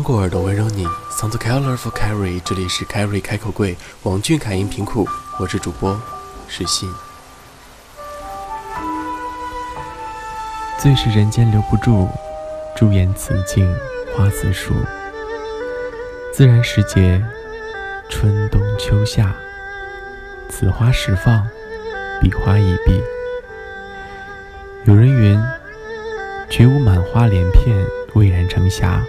穿过耳朵温柔你，Sound colorful carry，这里是 Carry 开口柜，王俊凯音频库，我是主播石信。最是人间留不住，朱颜辞镜花似树。自然时节，春冬秋夏，此花时放，彼花已闭。有人云：绝无满花连片，蔚然成霞。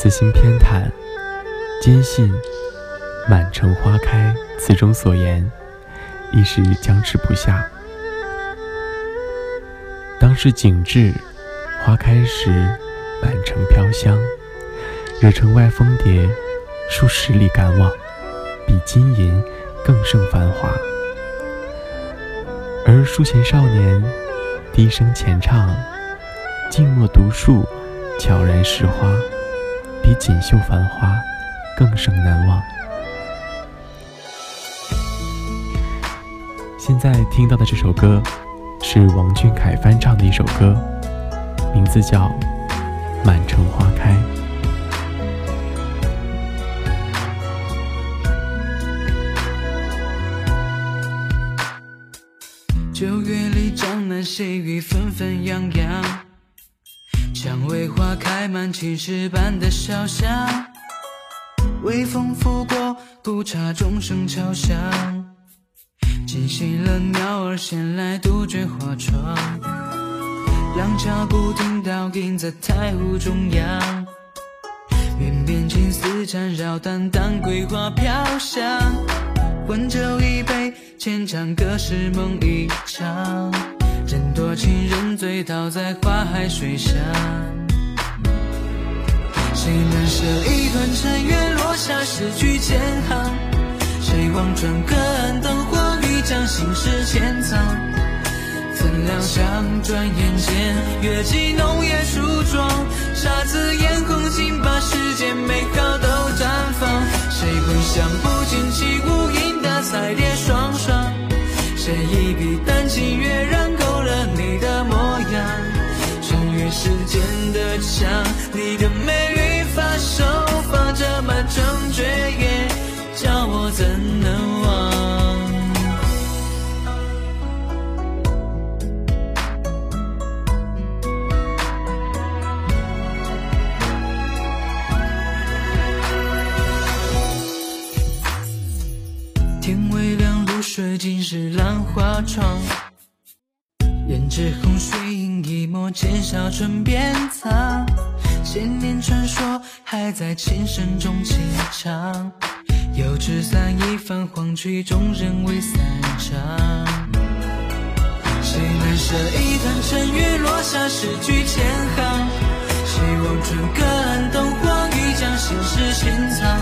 此心偏袒，坚信“满城花开”词中所言，一时僵持不下。当是景致，花开时，满城飘香，惹城外蜂蝶数十里赶往，比金银更胜繁华。而书前少年低声浅唱，静默读树，悄然拾花。比锦绣繁花更胜难忘。现在听到的这首歌是王俊凯翻唱的一首歌，名字叫《满城花开》。九月里，江南细雨纷纷扬扬。蔷薇花开满青石板的小巷，微风拂过，古刹钟声敲响，惊醒了鸟儿衔来杜鹃花窗。廊桥古亭倒映在太湖中央，云边青丝缠绕，淡淡桂花飘香。温酒一杯，浅唱隔世梦一场。多情人醉倒在花海水上，谁能舍一段尘缘落下诗句千行？谁望穿隔岸灯火欲将心事潜藏？怎料想转眼间月季浓夜初妆，姹紫嫣红尽把世间美好都绽放。谁会想不见起无影的彩蝶双双？谁一笔丹青跃然？勾你的美玉发手放着满城绝艳，叫我怎能忘？天微亮，露水浸湿兰花窗。胭脂红，水印一抹，浅笑唇边藏。千年传说还在琴声中轻唱。油纸伞一泛，黄曲终人未散场。谁难舍一段尘缘，落下诗句千行？谁望穿隔岸灯火，欲将心事潜藏？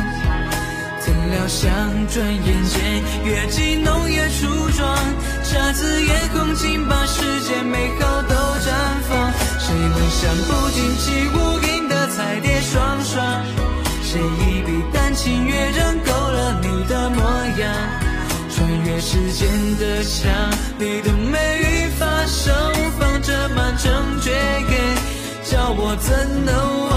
怎料想转眼间，月季浓夜初妆，姹紫嫣红尽把世间美好都绽放。谁能想不尽起无影的彩蝶双双？谁一笔丹青跃然勾勒你的模样？穿越时间的墙，你的美玉发手放着满城绝艳，叫我怎能忘？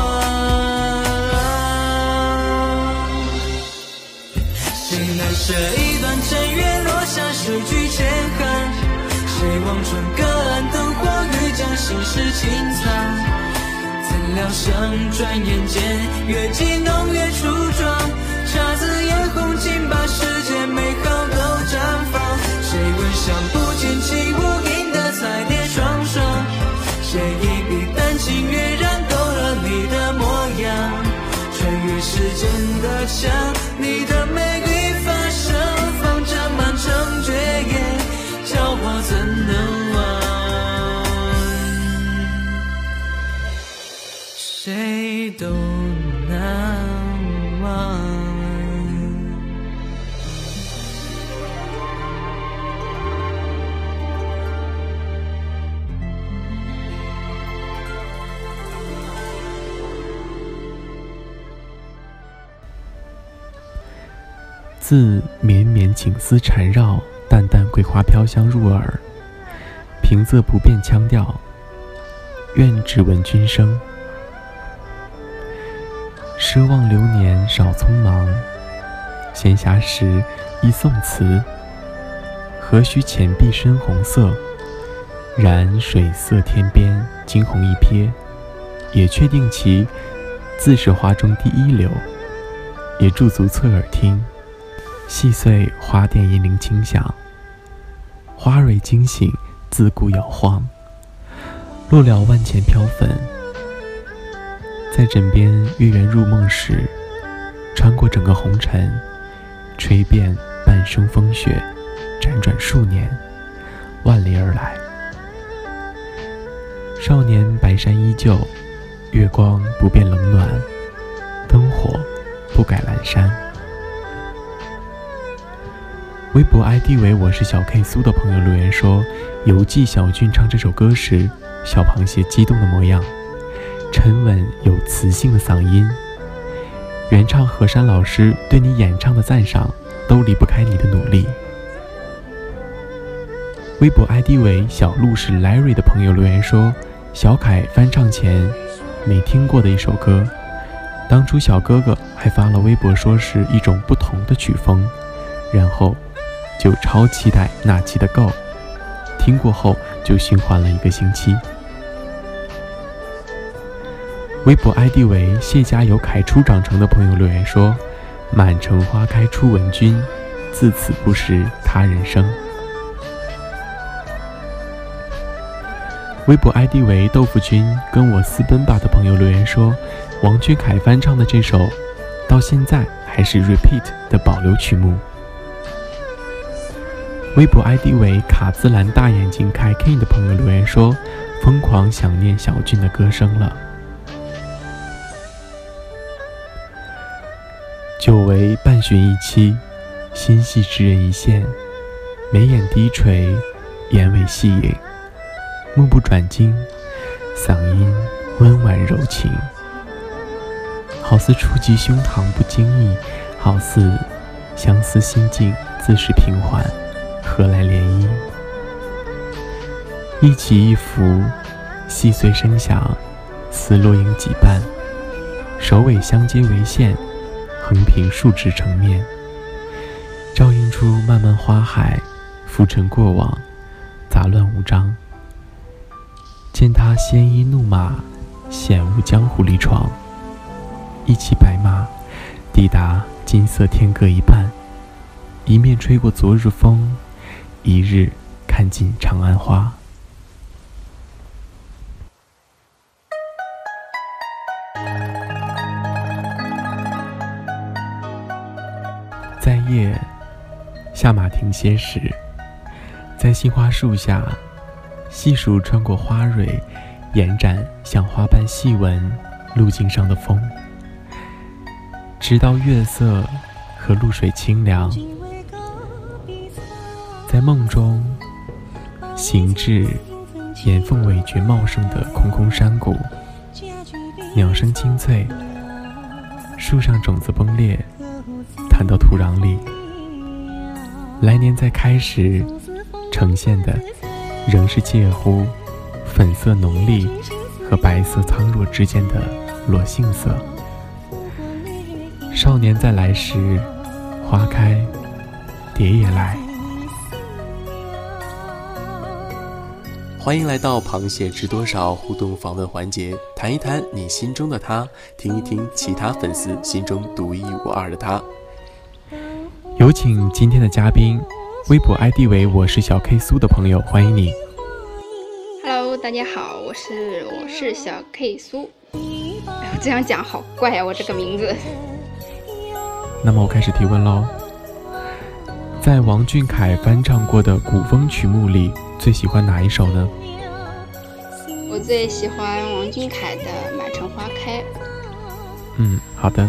谁难舍一段尘缘落下诗句千行，谁望穿隔岸灯火欲将心事轻藏？两声转眼间月季浓月初妆，姹紫嫣红竟把世间美好都绽放。谁闻香不见起舞引得彩蝶双双？谁一笔丹青跃然勾勒你的模样？穿越时间的墙，都难忘。自绵绵锦丝缠绕，淡淡桂花飘香入耳。平仄不变腔调，愿只闻君声。奢望流年少匆忙，闲暇时忆宋词。何须浅碧深红色？染水色天边惊鸿一瞥，也确定其自是花中第一流。也驻足侧耳听，细碎花钿银铃轻响，花蕊惊醒自顾摇晃，落了万钱飘粉。在枕边月圆入梦时，穿过整个红尘，吹遍半生风雪，辗转数年，万里而来。少年白衫依旧，月光不变冷暖，灯火不改阑珊。微博 ID 为我是小 K 苏的朋友留言说，犹记小俊唱这首歌时，小螃蟹激动的模样。沉稳有磁性的嗓音，原唱何山老师对你演唱的赞赏，都离不开你的努力。微博 ID 为小鹿是 Larry 的朋友留言说，小凯翻唱前没听过的一首歌，当初小哥哥还发了微博说是一种不同的曲风，然后就超期待那期的 Go，听过后就循环了一个星期。微博 ID 为谢家有凯初长成的朋友留言说：“满城花开初闻君，自此不识他人声。”微博 ID 为豆腐君跟我私奔吧的朋友留言说：“王俊凯翻唱的这首，到现在还是 Repeat 的保留曲目。”微博 ID 为卡姿兰大眼睛开 King 的朋友留言说：“疯狂想念小俊的歌声了。”久违半寻一期，心系之人一现。眉眼低垂，眼尾细影，目不转睛，嗓音温婉柔情，好似触及胸膛不经意，好似相思心境自是平缓，何来涟漪？一起一伏，细碎声响，似落英几瓣，首尾相接为线。横平竖直成面，照映出漫漫花海，浮沉过往，杂乱无章。见他鲜衣怒马，险误江湖离闯。一骑白马，抵达金色天各一半，一面吹过昨日风，一日看尽长安花。下马停歇时，在杏花树下细数穿过花蕊，延展像花瓣细纹路径上的风，直到月色和露水清凉，在梦中行至岩缝尾蕨茂盛的空空山谷，鸟声清脆，树上种子崩裂。弹到土壤里，来年再开时，呈现的仍是介乎粉色浓丽和白色苍若之间的裸杏色。少年再来时，花开，蝶也来。欢迎来到螃蟹知多少互动访问环节，谈一谈你心中的他，听一听其他粉丝心中独一无二的他。有请今天的嘉宾，微博 ID 为我是小 K 苏的朋友，欢迎你。Hello，大家好，我是我是小 K 苏。哎，我这样讲好怪啊，我这个名字。那么我开始提问喽。在王俊凯翻唱过的古风曲目里，最喜欢哪一首呢？我最喜欢王俊凯的《满城花开》。嗯，好的。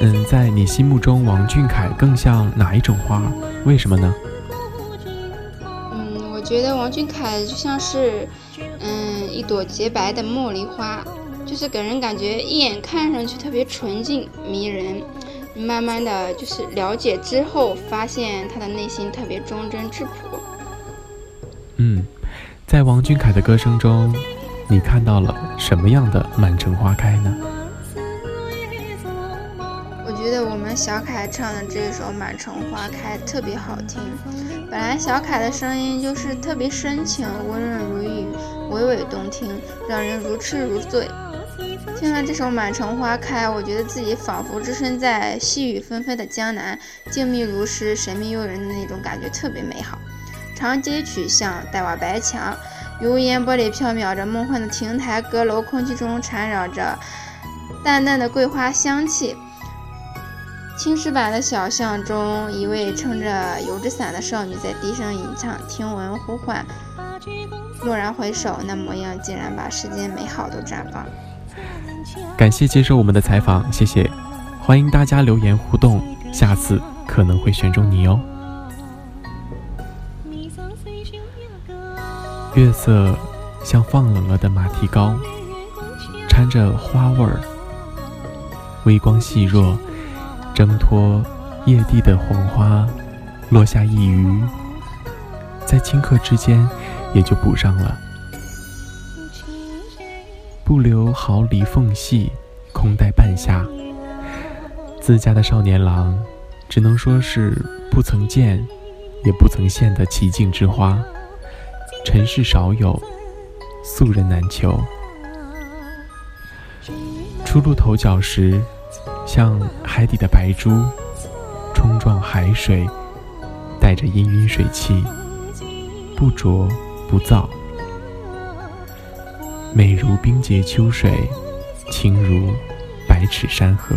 嗯，在你心目中，王俊凯更像哪一种花？为什么呢？嗯，我觉得王俊凯就像是，嗯，一朵洁白的茉莉花，就是给人感觉一眼看上去特别纯净迷人。慢慢的就是了解之后，发现他的内心特别忠贞质朴。嗯，在王俊凯的歌声中，你看到了什么样的满城花开呢？小凯唱的这首《满城花开》特别好听。本来小凯的声音就是特别深情、温润如玉、娓娓动听，让人如痴如醉。听了这首《满城花开》，我觉得自己仿佛置身在细雨纷纷的江南，静谧如诗、神秘诱人的那种感觉特别美好。长街曲巷，黛瓦白墙，油烟玻璃飘渺着梦幻的亭台阁楼，空气中缠绕着淡淡的桂花香气。青石板的小巷中，一位撑着油纸伞的少女在低声吟唱，听闻呼唤。蓦然回首，那模样竟然把世间美好都绽放。感谢接受我们的采访，谢谢，欢迎大家留言互动，下次可能会选中你哦。月色像放冷了的马蹄糕，掺着花味儿，微光细弱。挣脱叶地的红花，落下一隅，在顷刻之间也就补上了，不留毫厘缝隙，空待半夏。自家的少年郎，只能说是不曾见，也不曾现的奇境之花，尘世少有，素人难求。初露头角时。像海底的白珠，冲撞海水，带着氤氲水汽，不浊不燥，美如冰洁秋水，清如百尺山河。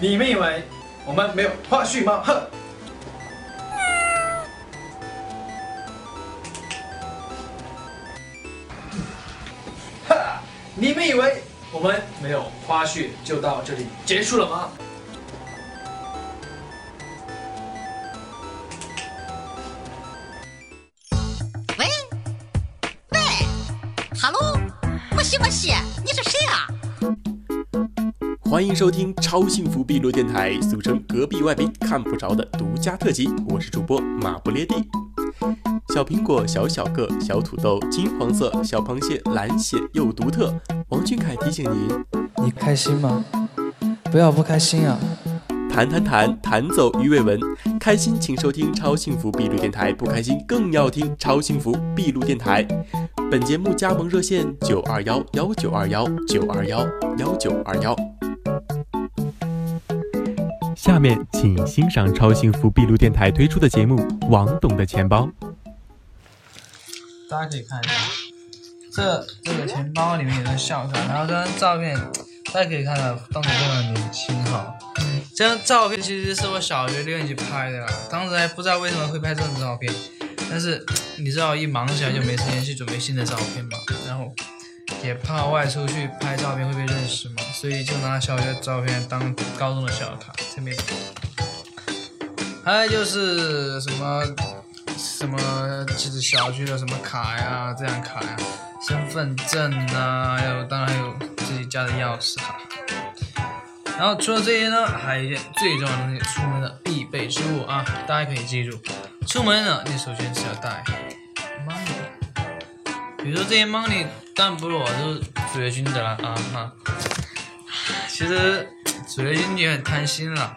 你们以为我们没有花絮吗？哼！你以为我们没有花絮就到这里结束了吗？喂喂，Hello，莫西莫西，你是谁啊？欢迎收听超幸福碧螺电台，俗称隔壁外宾看不着的独家特辑，我是主播马不列蒂。小苹果，小小个，小土豆，金黄色；小螃蟹，蓝血又独特。王俊凯提醒您：你开心吗？不要不开心啊！弹弹弹弹走鱼尾纹，开心请收听超幸福闭路电台，不开心更要听超幸福闭路电台。本节目加盟热线：九二幺幺九二幺九二幺幺九二幺。下面请欣赏超幸福闭路电台推出的节目《王董的钱包》。大家可以看一下，这这个钱包里面有张笑卡，然后这张照片，大家可以看到当时非常年轻哈。这张照片其实是我小学六年级拍的，当时还不知道为什么会拍这种照片，但是你知道一忙起来就没时间去准备新的照片嘛，然后也怕外出去拍照片会被认识嘛，所以就拿小学照片当高中的小卡。这边还有就是什么？什么就是小区的什么卡呀，这样卡呀，身份证啊，还有当然还有自己家的钥匙卡。然后除了这些呢，还有一件最重要的东西，出门的必备之物啊，大家可以记住，出门呢，你首先是要带 money。比如说这些 money，但不是我，是主角君的了啊哈。其实主角君也很贪心了，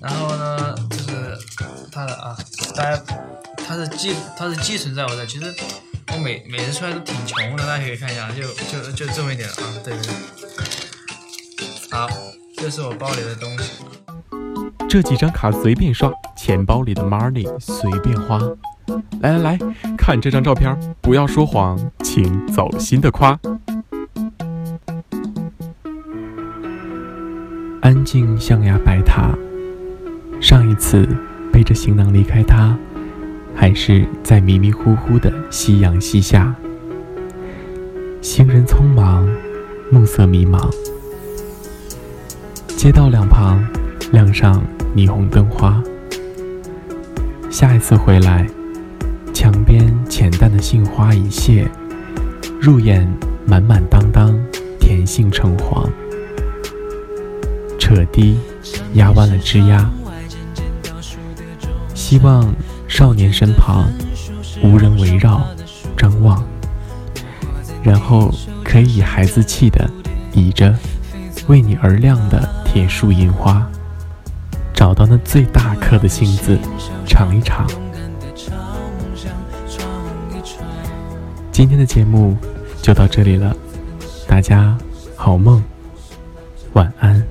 然后呢，就是他的啊，大家。他是寄，他是寄存在我的。其实我每每次出来都挺穷的，大家可以看一下，就就就这么一点啊。对对对。好，这是我包里的东西。这几张卡随便刷，钱包里的 money 随便花。来来来看这张照片，不要说谎，请走心的夸。安静象牙白塔，上一次背着行囊离开它。还是在迷迷糊糊的夕阳西下，行人匆忙，暮色迷茫，街道两旁亮上霓虹灯花。下一次回来，浅淡的杏花已谢，入眼满满当当甜杏橙黄，扯低压弯了枝桠，希望。少年身旁无人围绕，张望，然后可以孩子气的倚着为你而亮的铁树银花，找到那最大颗的杏子，尝一尝。今天的节目就到这里了，大家好梦，晚安。